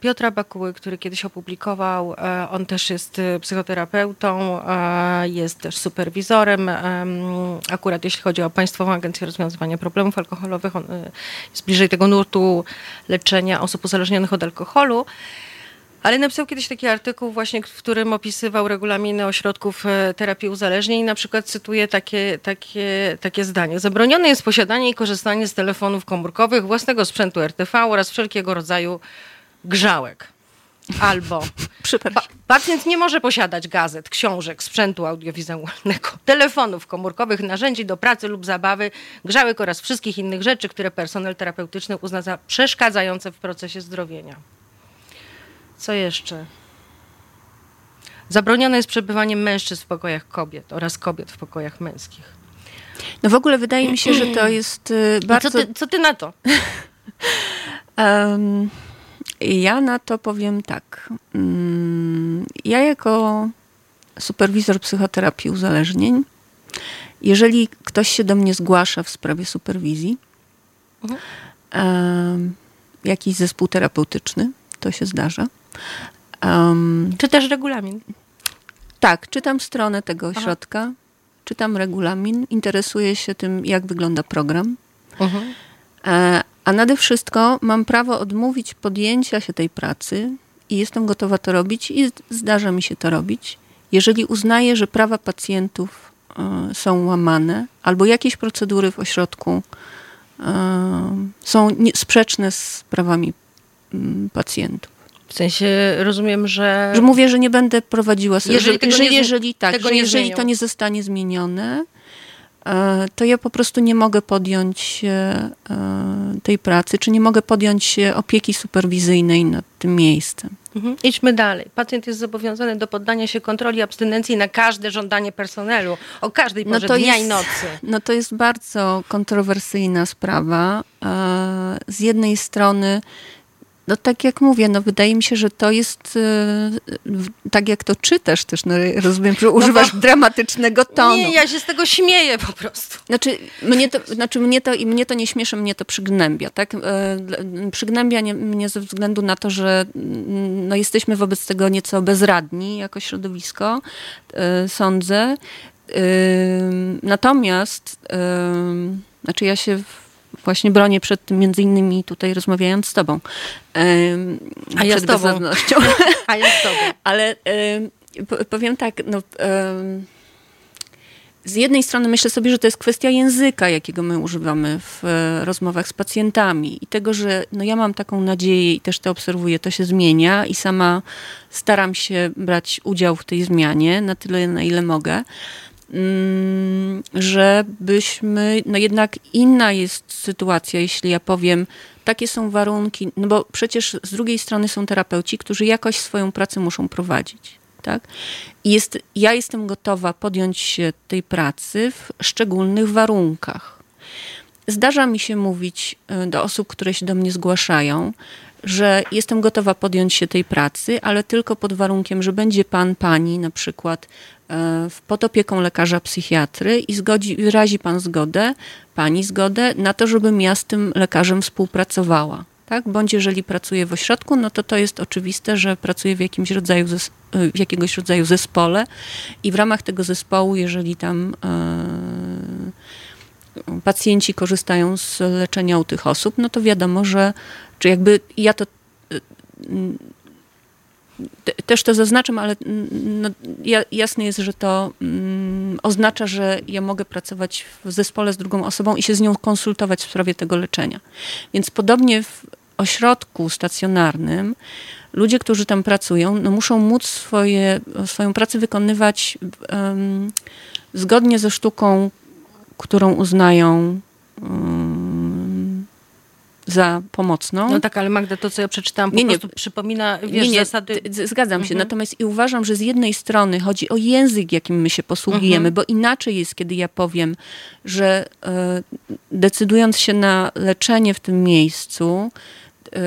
Piotra Bakuły, który kiedyś opublikował, e, on też jest e, psychoterapeutą, e, jest też superwizorem, akurat jeśli chodzi o Państwową Agencję Rozwiązywania Problemów Alkoholowych, on jest bliżej tego nurtu leczenia osób uzależnionych od alkoholu. Ale napisał kiedyś taki artykuł właśnie, w którym opisywał regulaminy ośrodków terapii uzależnień. Na przykład cytuję takie, takie, takie zdanie. Zabronione jest posiadanie i korzystanie z telefonów komórkowych, własnego sprzętu RTV oraz wszelkiego rodzaju grzałek. Albo (laughs) pa pacjent nie może posiadać gazet, książek, sprzętu audiowizualnego, (laughs) telefonów komórkowych, narzędzi do pracy lub zabawy, grzałek oraz wszystkich innych rzeczy, które personel terapeutyczny uzna za przeszkadzające w procesie zdrowienia. Co jeszcze? Zabronione jest przebywanie mężczyzn w pokojach kobiet oraz kobiet w pokojach męskich. No w ogóle wydaje mi się, że to (clears throat) jest bardzo... Co ty, co ty na to? (laughs) um... Ja na to powiem tak. Mm, ja jako superwizor psychoterapii uzależnień, jeżeli ktoś się do mnie zgłasza w sprawie superwizji, mhm. jakiś zespół terapeutyczny, to się zdarza. Um, Czy też regulamin? Tak, czytam stronę tego ośrodka, Aha. czytam regulamin, interesuję się tym, jak wygląda program. Mhm. E, a nade wszystko mam prawo odmówić podjęcia się tej pracy i jestem gotowa to robić i zdarza mi się to robić, jeżeli uznaję, że prawa pacjentów y, są łamane albo jakieś procedury w ośrodku y, są sprzeczne z prawami y, pacjentów. W sensie rozumiem, że... Że mówię, że nie będę prowadziła... Jeżeli, że, że nie, jeżeli tak, tego że jeżeli zmienią. to nie zostanie zmienione, e, to ja po prostu nie mogę podjąć się e, tej pracy, czy nie mogę podjąć opieki superwizyjnej nad tym miejscem. Mhm. Idźmy dalej. Pacjent jest zobowiązany do poddania się kontroli abstynencji na każde żądanie personelu, o każdej porze to dnia jest- i nocy. No to jest bardzo kontrowersyjna sprawa. E, Z jednej strony, no tak jak mówię, no wydaje mi się, że to jest, e, tak jak to czytasz też, no rozumiem, że używasz dramatycznego tonu. Nie, ja się z tego śmieję po prostu. Znaczy mnie, to, znaczy mnie to i mnie to nie śmieszy, mnie to przygnębia, tak? E, Przygnębia nie, mnie ze względu na to, że mm, no, jesteśmy wobec tego nieco bezradni jako środowisko, e, sądzę. Natomiast, znaczy ja się w- właśnie bronię przed tym, między innymi tutaj rozmawiając z tobą. A ja przed z tobą. (laughs) A ja z tobą. Ale powiem tak, no, z jednej strony myślę sobie, że to jest kwestia języka, jakiego my używamy w e, rozmowach z pacjentami i tego, że no ja mam taką nadzieję i też to obserwuję, to się zmienia i sama staram się brać udział w tej zmianie na tyle, na ile mogę, żebyśmy, no jednak inna jest sytuacja, jeśli ja powiem, takie są warunki, no bo przecież z drugiej strony są terapeuci, którzy jakoś swoją pracę muszą prowadzić. Tak? I jest, ja jestem gotowa podjąć się tej pracy w szczególnych warunkach. Zdarza mi się mówić y, do osób, które się do mnie zgłaszają, że jestem gotowa podjąć się tej pracy, ale tylko pod warunkiem, że będzie pan, pani na przykład pod opieką lekarza psychiatry i zgodzi, wyrazi pan zgodę, pani zgodę na to, żebym ja z tym lekarzem współpracowała. Tak? Bądź jeżeli pracuję w ośrodku, no to to jest oczywiste, że pracuję w jakimś rodzaju zes- w jakiegoś rodzaju zespole i w ramach tego zespołu, jeżeli tam e, pacjenci korzystają z leczenia u tych osób, no to wiadomo, że czy jakby ja to też to zaznaczam, ale no, ja, jasne jest, że to mm, oznacza, że ja mogę pracować w zespole z drugą osobą i się z nią konsultować w sprawie tego leczenia. Więc podobnie w ośrodku stacjonarnym ludzie, którzy tam pracują, no muszą móc swoje, swoją pracę wykonywać em, zgodnie ze sztuką, którą uznają em, za pomocną. No tak, ale Magda, to co ja przeczytałam po Nie, nie. prostu przypomina, wiesz, zasady... d- zgadzam się. Mhm. Natomiast i uważam, że z jednej strony chodzi o język, jakim my się posługujemy, Mhm. bo inaczej jest, kiedy ja powiem, że e, decydując się na leczenie w tym miejscu, e,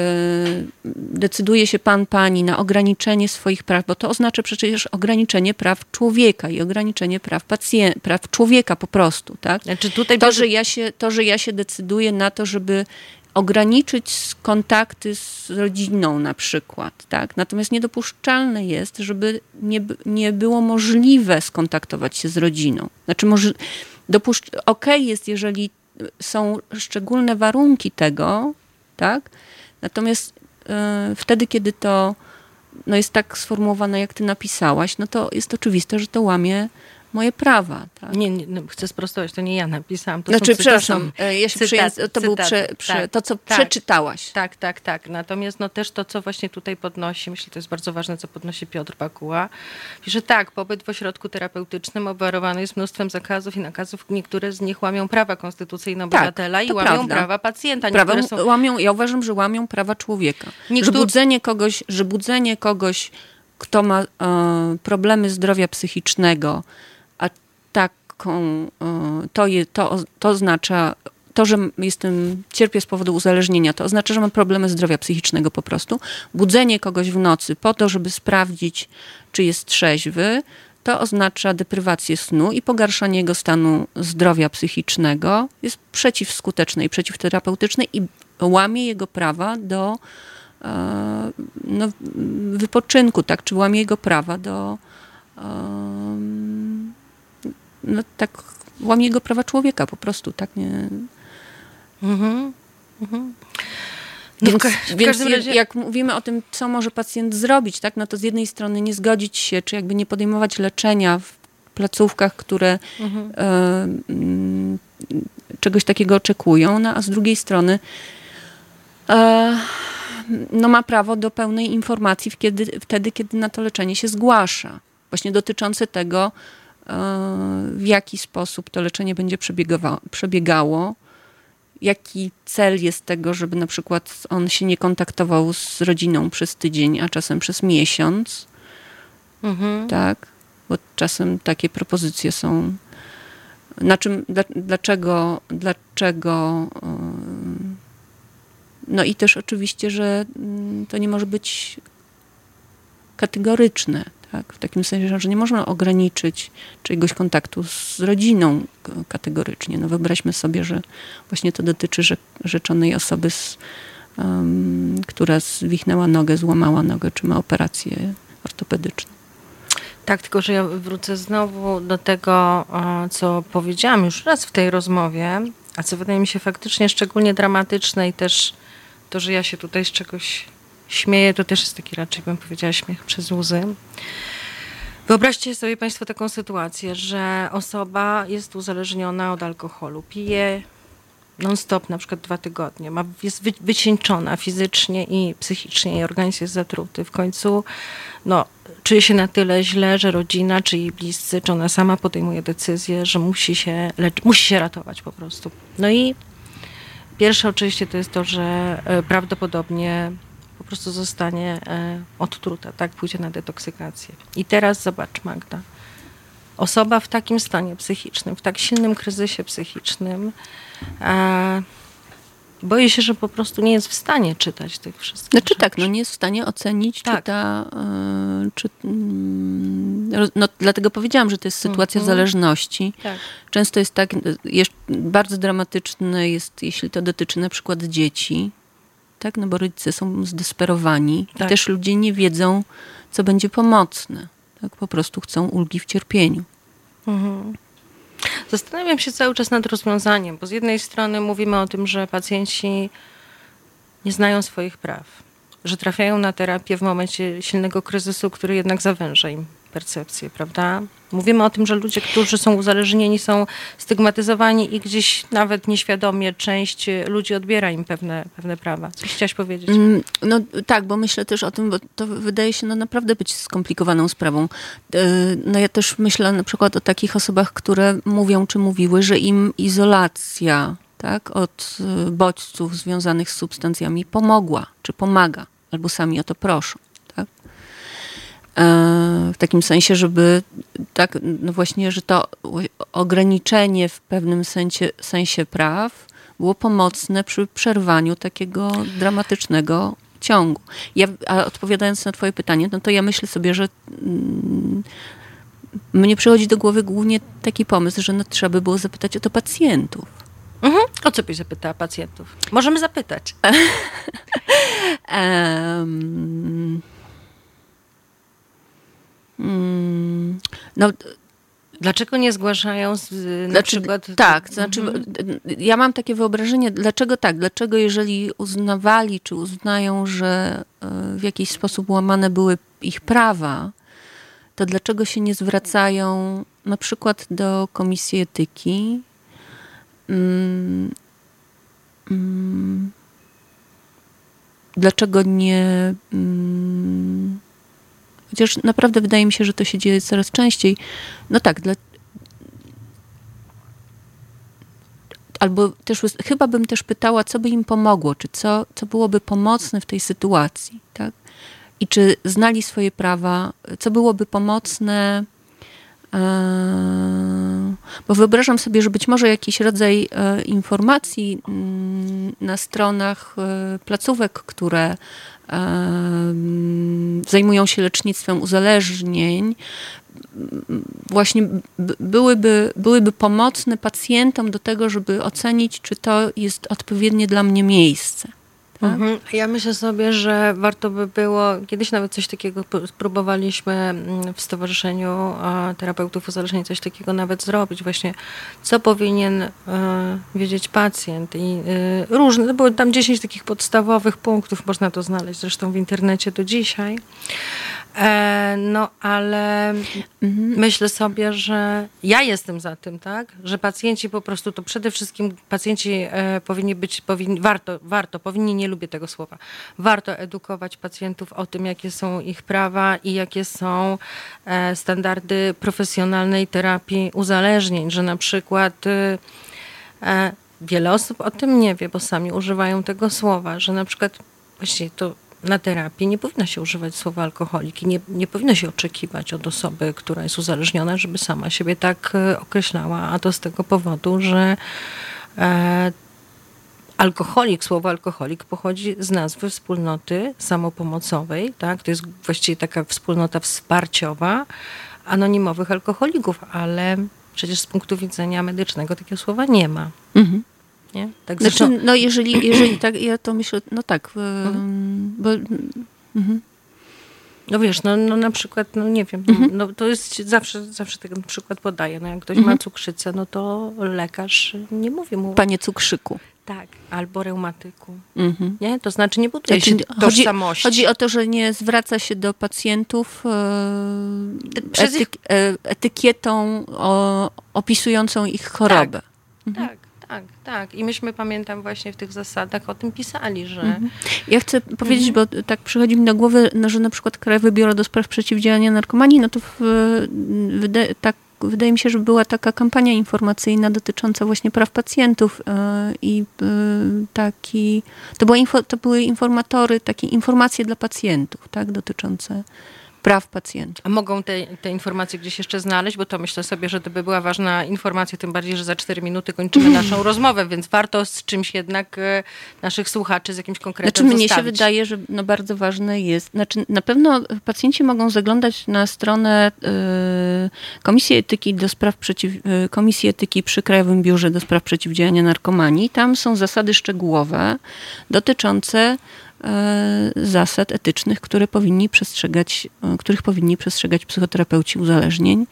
decyduje się pan, pani na ograniczenie swoich praw, bo to oznacza przecież ograniczenie praw człowieka i ograniczenie praw pacjenta, praw człowieka po prostu, tak? Znaczy tutaj... To, że ja się, to, że ja się decyduję na to, żeby ograniczyć kontakty z rodziną na przykład, tak? Natomiast niedopuszczalne jest, żeby nie, nie było możliwe skontaktować się z rodziną. Znaczy, może, okej jest, jeżeli są szczególne warunki tego, tak? Natomiast y, wtedy, kiedy to no jest tak sformułowane, jak ty napisałaś, no to jest oczywiste, że to łamie moje prawa, tak? Nie, nie no, chcę sprostować, to nie ja napisałam. To Znaczy, przepraszam, e, ja się przyjęc- to był cytaty, prze, prze, tak, to, co tak. przeczytałaś. Tak, tak, tak. Natomiast no też to, co właśnie tutaj podnosi, myślę, to jest bardzo ważne, co podnosi Piotr Bakuła, że tak, pobyt w ośrodku terapeutycznym obwarowany jest mnóstwem zakazów i nakazów. Niektóre z nich łamią prawa konstytucyjne obywatela i łamią prawda. prawa pacjenta. Prawa, Niektóre są... łamią, ja uważam, że łamią prawa człowieka. Niektóre- Że, budzenie kogoś, że budzenie kogoś, kto ma e, problemy zdrowia psychicznego, taką, e, to, je, to, to oznacza, to, że jestem, cierpię z powodu uzależnienia, to oznacza, że mam problemy zdrowia psychicznego po prostu. Budzenie kogoś w nocy po to, żeby sprawdzić, czy jest trzeźwy, to oznacza deprywację snu i pogarszanie jego stanu zdrowia psychicznego. Jest przeciwskuteczne i przeciwterapeutyczne i łamie jego prawa do e, no, wypoczynku, tak, czy łamie jego prawa do em, no tak, łamie jego prawa człowieka po prostu, tak, nie, Mhm. Mhm. No w więc, w więc razie- jak mówimy o tym, co może pacjent zrobić, tak, no to z jednej strony nie zgodzić się, czy jakby nie podejmować leczenia w placówkach, które Mhm. e, mm, czegoś takiego oczekują, no, a z drugiej strony e, no, ma prawo do pełnej informacji kiedy, wtedy, kiedy na to leczenie się zgłasza. Właśnie dotyczące tego, w jaki sposób to leczenie będzie przebiegało, jaki cel jest tego, żeby na przykład on się nie kontaktował z rodziną przez tydzień, a czasem przez miesiąc. Mhm. Tak, bo czasem takie propozycje są. Na czym, dlaczego, dlaczego. No i też oczywiście, że mm, to nie może być kategoryczne. Tak? W takim sensie, że nie można ograniczyć czyjegoś kontaktu z rodziną kategorycznie. No wyobraźmy sobie, że właśnie to dotyczy rzeczonej osoby, z, um, która zwichnęła nogę, złamała nogę, czy ma operację ortopedyczną. Tak, tylko że ja wrócę znowu do tego, co powiedziałam już raz w tej rozmowie, a co wydaje mi się faktycznie szczególnie dramatyczne i też to, że ja się tutaj z czegoś śmieję, to też jest taki raczej, bym powiedziała, śmiech przez łzy. Wyobraźcie sobie Państwo taką sytuację, że osoba jest uzależniona od alkoholu, pije non-stop na przykład dwa tygodnie, ma, jest wy, wycieńczona fizycznie i psychicznie, jej organizm jest zatruty. W końcu no, czuje się na tyle źle, że rodzina, czy jej bliscy, czy ona sama podejmuje decyzję, że musi się, lecz, musi się ratować po prostu. No i pierwsze oczywiście to jest to, że e, prawdopodobnie po prostu zostanie e, odtruta, tak, pójdzie na detoksykację. I teraz zobacz, Magda. Osoba w takim stanie psychicznym, w tak silnym kryzysie psychicznym, e, boję się, że po prostu nie jest w stanie czytać tych wszystkich Znaczy rzeczy. tak, no nie jest w stanie ocenić, tak. czy ta... Y, czy, y, no, dlatego powiedziałam, że to jest sytuacja mm -hmm. zależności. Tak. Często jest tak, jest, bardzo dramatyczne jest, jeśli to dotyczy na przykład dzieci, tak? No bo rodzice są zdesperowani. Tak. I też ludzie nie wiedzą, co będzie pomocne. Tak? Po prostu chcą ulgi w cierpieniu. Mhm. Zastanawiam się cały czas nad rozwiązaniem, bo z jednej strony mówimy o tym, że pacjenci nie znają swoich praw, że trafiają na terapię w momencie silnego kryzysu, który jednak zawęża im percepcję, prawda? Mówimy o tym, że ludzie, którzy są uzależnieni, są stygmatyzowani i gdzieś nawet nieświadomie część ludzi odbiera im pewne, pewne prawa. Coś chciałaś powiedzieć? Mm, no tak, bo myślę też o tym, bo to wydaje się no, naprawdę być skomplikowaną sprawą. E, no ja też myślę na przykład o takich osobach, które mówią czy mówiły, że im izolacja tak, od e, bodźców związanych z substancjami pomogła, czy pomaga, albo sami o to proszą. E, w takim sensie, żeby tak, no właśnie, że to ograniczenie w pewnym sensie, sensie praw było pomocne przy przerwaniu takiego dramatycznego ciągu. Ja, a odpowiadając na Twoje pytanie, no to ja myślę sobie, że mm, mnie przychodzi do głowy głównie taki pomysł, że no, trzeba by było zapytać o to pacjentów. Mhm. O co byś zapytała pacjentów? Możemy zapytać. (laughs) um, no, Dlaczego nie zgłaszają z, na znaczy, przykład... Tak, znaczy mhm. ja mam takie wyobrażenie, dlaczego tak, dlaczego jeżeli uznawali, czy uznają, że e, w jakiś sposób łamane były ich prawa, to dlaczego się nie zwracają na przykład do Komisji Etyki, mm, mm, dlaczego nie... Chociaż naprawdę wydaje mi się, że to się dzieje coraz częściej. No tak, dla... albo też chyba bym też pytała, co by im pomogło, czy co, co byłoby pomocne w tej sytuacji, tak? I czy znali swoje prawa, co byłoby pomocne, bo wyobrażam sobie, że być może jakiś rodzaj e, informacji mm, na stronach e, placówek, które zajmują się lecznictwem uzależnień, właśnie byłyby, byłyby pomocne pacjentom do tego, żeby ocenić, czy to jest odpowiednie dla mnie miejsce. Tak? Mhm. Ja myślę sobie, że warto by było, kiedyś nawet coś takiego próbowaliśmy mm, w Stowarzyszeniu Terapeutów Uzależnień, coś takiego nawet zrobić, właśnie co powinien e, wiedzieć pacjent. I e, różne, było tam 10 takich podstawowych punktów, można to znaleźć zresztą w internecie do dzisiaj. E, no, ale mhm. myślę sobie, że ja jestem za tym, tak? Że pacjenci po prostu to przede wszystkim pacjenci powinni być, powinni, warto, warto, powinni nie lubię tego słowa. Warto edukować pacjentów o tym, jakie są ich prawa i jakie są e, standardy profesjonalnej terapii uzależnień, że na przykład e, e, wiele osób o tym nie wie, bo sami używają tego słowa, że na przykład właściwie to na terapii nie powinno się używać słowa alkoholik i nie, nie powinno się oczekiwać od osoby, która jest uzależniona, żeby sama siebie tak e, określała, a to z tego powodu, że e, alkoholik, słowo alkoholik pochodzi z nazwy wspólnoty samopomocowej, tak? To jest właściwie taka wspólnota wsparciowa anonimowych alkoholików, ale przecież z punktu widzenia medycznego takiego słowa nie ma. Mhm. Nie? Tak znaczy, zresztą... no jeżeli, jeżeli tak, ja to myślę, no tak, mhm. bo... Mhm. No wiesz, no, no na przykład, no nie wiem, mhm. no to jest zawsze, zawsze ten przykład podaję. No jak ktoś mhm. ma cukrzycę, no to lekarz nie mówi mu... Panie cukrzyku. Tak, albo reumatyku. Mhm. Nie? To znaczy nie buduje znaczy, się tożsamości. Chodzi, chodzi o to, że nie zwraca się do pacjentów e, etyk, e, etykietą o, opisującą ich chorobę. Tak, mhm. tak. Tak, tak. I myśmy, pamiętam, właśnie w tych zasadach o tym pisali, że... Mhm. Ja chcę powiedzieć, mhm. bo tak przychodzi mi do głowy, no, że na przykład Krajowy Biuro do Spraw Przeciwdziałania Narkomanii, no to w, w, tak wydaje mi się, że była taka kampania informacyjna dotycząca właśnie praw pacjentów e, i e, taki, to, to były informatory, takie informacje dla pacjentów, tak, dotyczące praw pacjentów. A mogą te, te informacje gdzieś jeszcze znaleźć? Bo to myślę sobie, że to by była ważna informacja, tym bardziej, że za cztery minuty kończymy (clears throat) naszą rozmowę, więc warto z czymś jednak e, naszych słuchaczy, z jakimś konkretnym Znaczy mnie zostawić. się wydaje, że no bardzo ważne jest, znaczy na pewno pacjenci mogą zaglądać na stronę y, Komisji Etyki do spraw przeciw, y, Komisji Etyki przy Krajowym Biurze do spraw przeciwdziałania narkomanii. Tam są zasady szczegółowe dotyczące E, zasad etycznych, które powinni przestrzegać, e, których powinni przestrzegać psychoterapeuci uzależnień.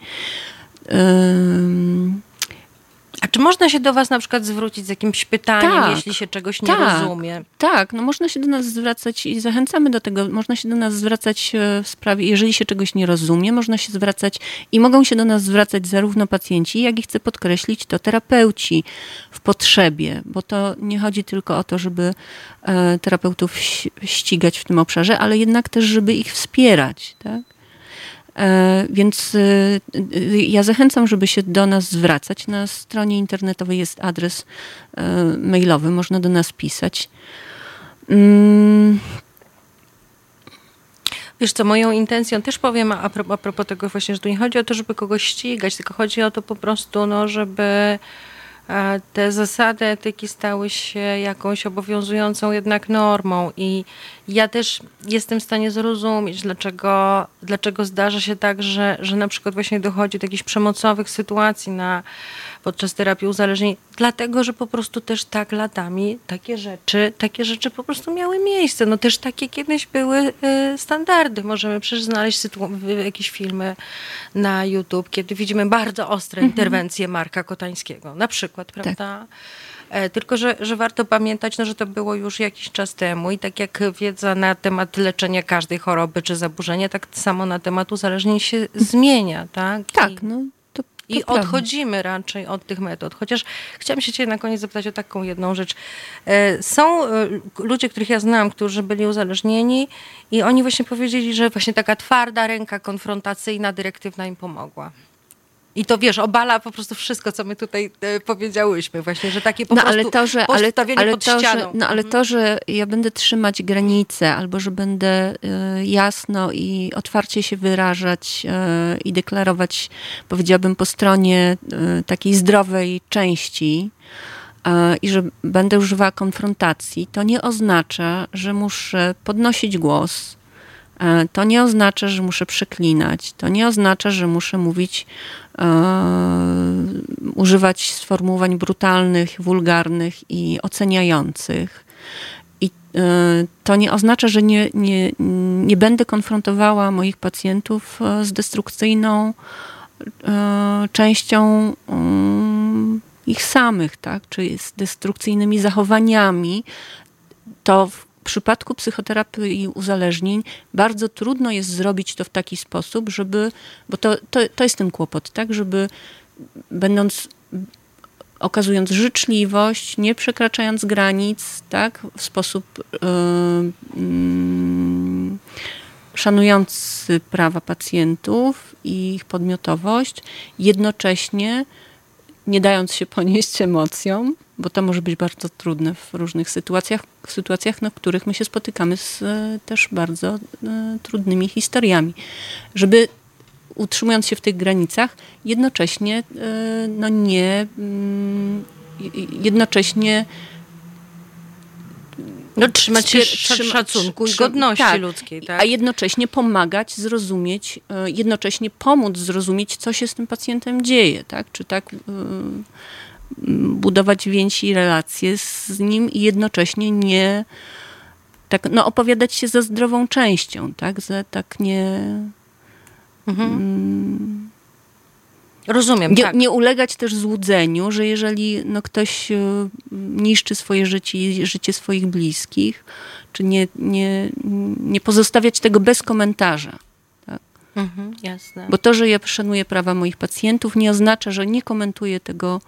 A czy można się do Was na przykład zwrócić z jakimś pytaniem, tak, jeśli się czegoś nie tak, rozumie? Tak, no można się do nas zwracać i zachęcamy do tego. Można się do nas zwracać e, w sprawie, jeżeli się czegoś nie rozumie, można się zwracać i mogą się do nas zwracać zarówno pacjenci, jak i chcę podkreślić, to terapeuci w potrzebie, bo to nie chodzi tylko o to, żeby e, terapeutów ścigać w tym obszarze, ale jednak też, żeby ich wspierać, tak? E, więc e, ja zachęcam, żeby się do nas zwracać. Na stronie internetowej jest adres e, mailowy, można do nas pisać. Mm. Wiesz co, moją intencją, też powiem a propos, a propos tego właśnie, że tu nie chodzi o to, żeby kogoś ścigać, tylko chodzi o to po prostu, no, żeby te zasady etyki stały się jakąś obowiązującą jednak normą i ja też jestem w stanie zrozumieć, dlaczego, dlaczego zdarza się tak, że, że na przykład właśnie dochodzi do jakichś przemocowych sytuacji na, podczas terapii uzależnień, dlatego, że po prostu też tak latami takie rzeczy, takie rzeczy po prostu miały miejsce. No też takie kiedyś były y, standardy. Możemy przecież znaleźć jakieś filmy na YouTube, kiedy widzimy bardzo ostre mhm. interwencje Marka Kotańskiego, na przykład, prawda? Tak. Tylko, że, że warto pamiętać, no, że to było już jakiś czas temu i tak jak wiedza na temat leczenia każdej choroby czy zaburzenia, tak samo na temat uzależnień się zmienia, tak? Tak, I... no i odchodzimy raczej od tych metod. Chociaż chciałam się cię na koniec zapytać o taką jedną rzecz. E, są e, ludzie, których ja znam, którzy byli uzależnieni i oni właśnie powiedzieli, że właśnie taka twarda ręka konfrontacyjna, dyrektywna im pomogła. I to wiesz, obala po prostu wszystko, co my tutaj e, powiedziałyśmy, właśnie, że takie po no, prostu ale to, że, ale, ale to. Że, no ale to, że ja będę trzymać granice, albo że będę y, jasno i otwarcie się wyrażać y, i deklarować, powiedziałabym, po stronie y, takiej zdrowej części, i że będę używała konfrontacji, to nie oznacza, że muszę podnosić głos, to nie oznacza, że muszę przeklinać, to nie oznacza, że muszę mówić E, używać sformułowań brutalnych, wulgarnych i oceniających. I e, to nie oznacza, że nie, nie, nie będę konfrontowała moich pacjentów e, z destrukcyjną częścią ich samych, tak? czy z destrukcyjnymi zachowaniami. To przypadku psychoterapii uzależnień bardzo trudno jest zrobić to w taki sposób, żeby, bo to, to, to jest ten kłopot, tak, żeby będąc okazując życzliwość, nie przekraczając granic, tak, w sposób yy, yy, szanujący prawa pacjentów i ich podmiotowość, jednocześnie nie dając się ponieść emocjom, bo to może być bardzo trudne w różnych sytuacjach, w sytuacjach, no, w których my się spotykamy z e, też bardzo e, trudnymi historiami. Żeby utrzymując się w tych granicach, jednocześnie e, no nie mm, jednocześnie no, trzymać się szacunku i godności tak, ludzkiej. Tak? A jednocześnie pomagać zrozumieć, jednocześnie pomóc zrozumieć, co się z tym pacjentem dzieje. Tak? Czy tak budować więzi i relacje z nim i jednocześnie nie tak, no, opowiadać się za zdrową częścią, tak, za tak nie... Mhm. Mm, Rozumiem, nie, tak. nie ulegać też złudzeniu, że jeżeli no, ktoś e, niszczy swoje życie i życie swoich bliskich, czy nie, nie, nie pozostawiać tego bez komentarza. Tak? Mhm, jasne. Bo to, że ja szanuję prawa moich pacjentów, nie oznacza, że nie komentuję tego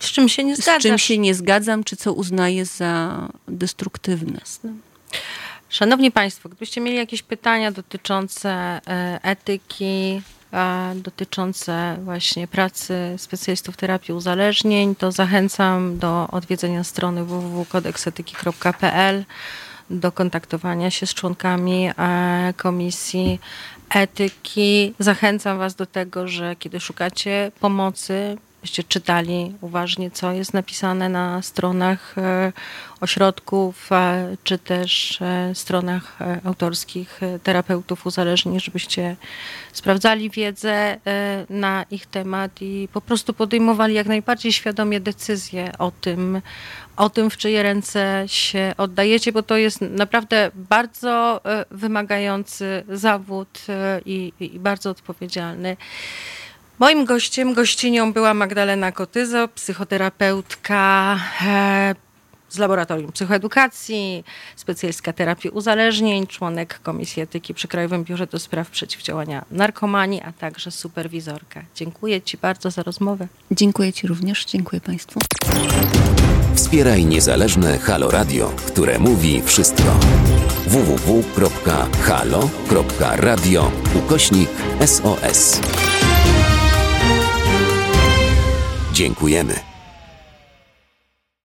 z czym się nie zgadzam. Z czym się nie zgadzam, czy co uznaję za destruktywne. Szanowni Państwo, gdybyście mieli jakieś pytania dotyczące e, etyki, dotyczące właśnie pracy specjalistów terapii uzależnień, to zachęcam do odwiedzenia strony www.kodeksetyki.pl, do kontaktowania się z członkami e, komisji etyki. Zachęcam Was do tego, że kiedy szukacie pomocy, byście czytali uważnie, co jest napisane na stronach e, ośrodków, czy też e, stronach e, autorskich terapeutów uzależnień, żebyście sprawdzali wiedzę na ich temat i po prostu podejmowali jak najbardziej świadomie decyzje o tym, o tym, w czyje ręce się oddajecie, bo to jest naprawdę bardzo wymagający zawód i, i bardzo odpowiedzialny. Moim gościem, gościnią była Magdalena Kotyzo, psychoterapeutka e, z Laboratorium Psychoedukacji, specjalistka terapii uzależnień, członek Komisji Etyki przy Krajowym Biurze do Spraw Przeciwdziałania Narkomanii, a także superwizorka. Dziękuję Ci bardzo za rozmowę. Dziękuję Ci również, dziękuję Państwu. Wspieraj niezależne Halo Radio, które mówi wszystko. www.halo.radio ukośnik SOS. Dziękujemy.